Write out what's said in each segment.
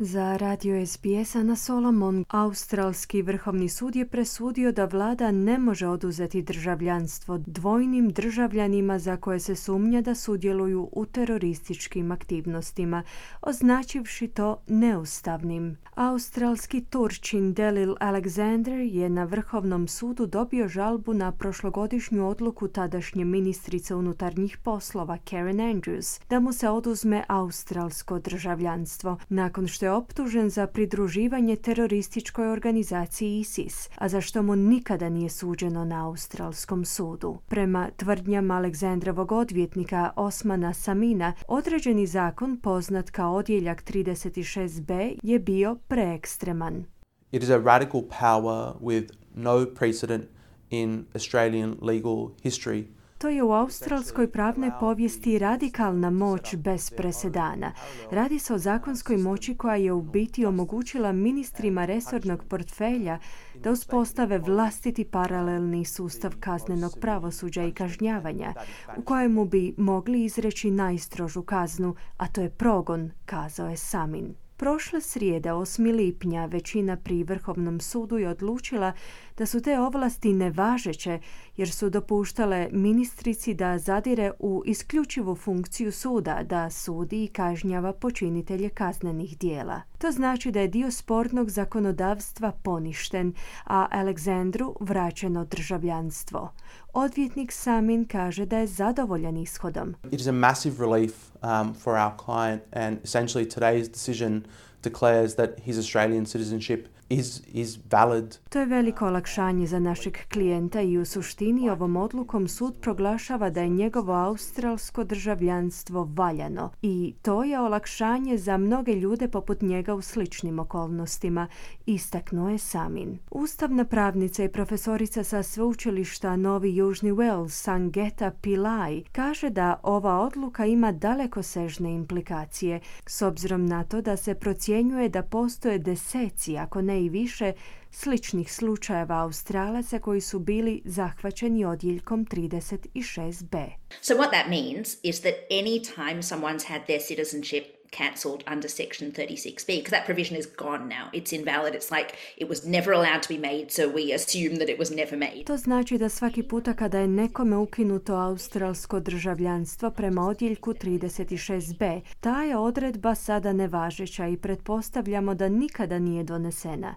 Za radio SBS na Solomon, Australski vrhovni sud je presudio da vlada ne može oduzeti državljanstvo dvojnim državljanima za koje se sumnja da sudjeluju u terorističkim aktivnostima, označivši to neustavnim. Australski Turčin Delil Alexander je na Vrhovnom sudu dobio žalbu na prošlogodišnju odluku tadašnje ministrice unutarnjih poslova Karen Andrews da mu se oduzme australsko državljanstvo nakon što optužen za pridruživanje terorističkoj organizaciji ISIS, a za što mu nikada nije suđeno na australskom sudu. Prema tvrdnjama Aleksandrovog odvjetnika Osmana Samina, određeni zakon poznat kao odjeljak 36b je bio preekstreman. It is a radical power with no precedent in Australian legal history to je u australskoj pravnoj povijesti radikalna moć bez presedana. Radi se o zakonskoj moći koja je u biti omogućila ministrima resornog portfelja da uspostave vlastiti paralelni sustav kaznenog pravosuđa i kažnjavanja, u kojemu bi mogli izreći najstrožu kaznu, a to je progon, kazao je Samin. Prošle srijede 8. lipnja većina pri Vrhovnom sudu je odlučila da su te ovlasti nevažeće jer su dopuštale ministrici da zadire u isključivu funkciju suda da sudi i kažnjava počinitelje kaznenih dijela. To znači da je dio sportnog zakonodavstva poništen, a Aleksandru vraćeno državljanstvo. Odvjetnik Samin kaže da je zadovoljan ishodom. It is a massive relief um, for our client and essentially today's decision declares that his Australian citizenship is, is valid. To je veliko olakšanje za našeg klijenta i u suštini ovom odlukom sud proglašava da je njegovo australsko državljanstvo valjano i to je olakšanje za mnoge ljude poput njega u sličnim okolnostima, istaknuo je Samin. Ustavna pravnica i profesorica sa sveučilišta Novi Južni Wales, Sangeta Pillai, kaže da ova odluka ima dalekosežne implikacije, s obzirom na to da se procjenjuje da postoje deseci, ako ne i više sličnih slučajeva Australaca koji su bili zahvaćeni odjeljkom 36b. So what that means is that any time someone's had their citizenship cancelled under section 36b because that provision is gone now. It's invalid. It's like it was never allowed to be made, so we assume that it was never made. To znači da svaki puta kada je nekome ukinuto australsko državljanstvo prema odjeljku 36b, ta je odredba sada nevažeća i pretpostavljamo da nikada nije donesena.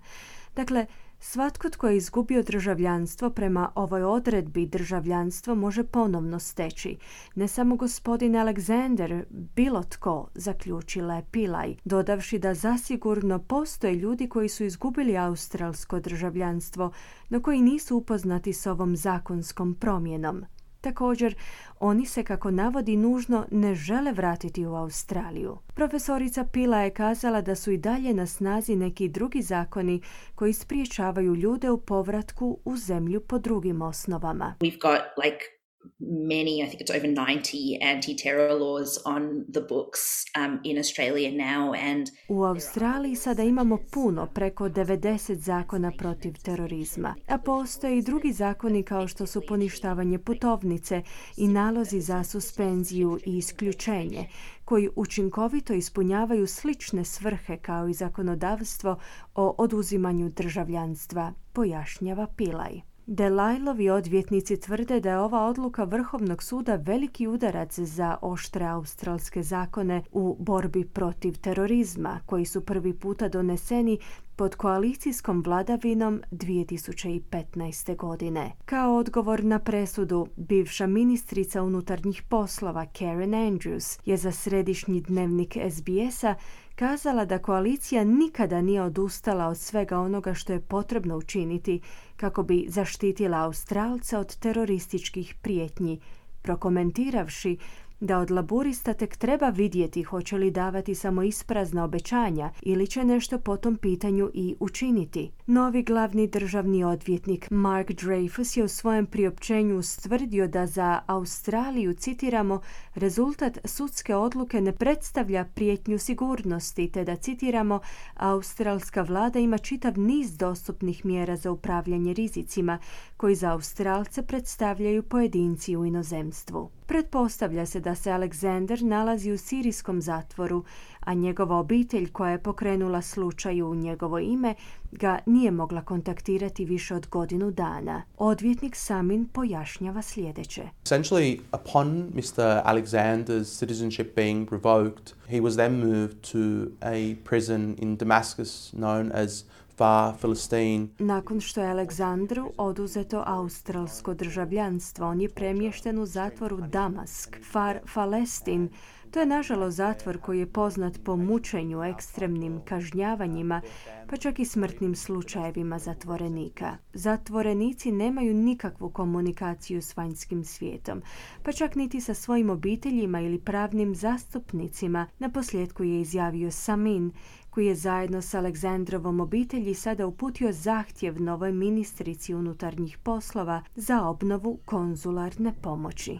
Dakle, Svatko tko je izgubio državljanstvo prema ovoj odredbi državljanstvo može ponovno steći. Ne samo gospodin Alexander, bilo tko, zaključila je Pilaj, dodavši da zasigurno postoje ljudi koji su izgubili australsko državljanstvo, no koji nisu upoznati s ovom zakonskom promjenom. Također, oni se, kako navodi, nužno ne žele vratiti u Australiju. Profesorica Pila je kazala da su i dalje na snazi neki drugi zakoni koji spriječavaju ljude u povratku u zemlju po drugim osnovama. We've many, I think it's over 90 anti-terror laws on the books um, in Australia now and U Australiji sada imamo puno, preko 90 zakona protiv terorizma, a postoje i drugi zakoni kao što su poništavanje putovnice i nalozi za suspenziju i isključenje, koji učinkovito ispunjavaju slične svrhe kao i zakonodavstvo o oduzimanju državljanstva, pojašnjava Pilaj. Delajlovi odvjetnici tvrde da je ova odluka Vrhovnog suda veliki udarac za oštre australske zakone u borbi protiv terorizma, koji su prvi puta doneseni pod koalicijskom vladavinom 2015. godine. Kao odgovor na presudu, bivša ministrica unutarnjih poslova Karen Andrews je za središnji dnevnik SBS-a kazala da koalicija nikada nije odustala od svega onoga što je potrebno učiniti kako bi zaštitila Australca od terorističkih prijetnji, prokomentiravši da od laburista tek treba vidjeti hoće li davati samo isprazna obećanja ili će nešto po tom pitanju i učiniti. Novi glavni državni odvjetnik Mark Dreyfus je u svojem priopćenju ustvrdio da za Australiju, citiramo, rezultat sudske odluke ne predstavlja prijetnju sigurnosti, te da, citiramo, australska vlada ima čitav niz dostupnih mjera za upravljanje rizicima, koji za Australce predstavljaju pojedinci u inozemstvu. Pretpostavlja se da se Alexander nalazi u sirijskom zatvoru, a njegova obitelj koja je pokrenula slučaj u njegovo ime ga nije mogla kontaktirati više od godinu dana. Odvjetnik Samin pojašnjava sljedeće. Essentially, upon Mr. Alexander's citizenship being revoked, he was then moved to a prison in Damascus known as Far Philistine. Nakon što je Aleksandru oduzeto australsko državljanstvo, on je premješten u zatvoru Damask, Far Palestin. To je nažalost zatvor koji je poznat po mučenju, ekstremnim kažnjavanjima, pa čak i smrtnim slučajevima zatvorenika. Zatvorenici nemaju nikakvu komunikaciju s vanjskim svijetom, pa čak niti sa svojim obiteljima ili pravnim zastupnicima, na posljedku je izjavio Samin, koji je zajedno s Aleksandrovom obitelji sada uputio zahtjev novoj ministrici unutarnjih poslova za obnovu konzularne pomoći.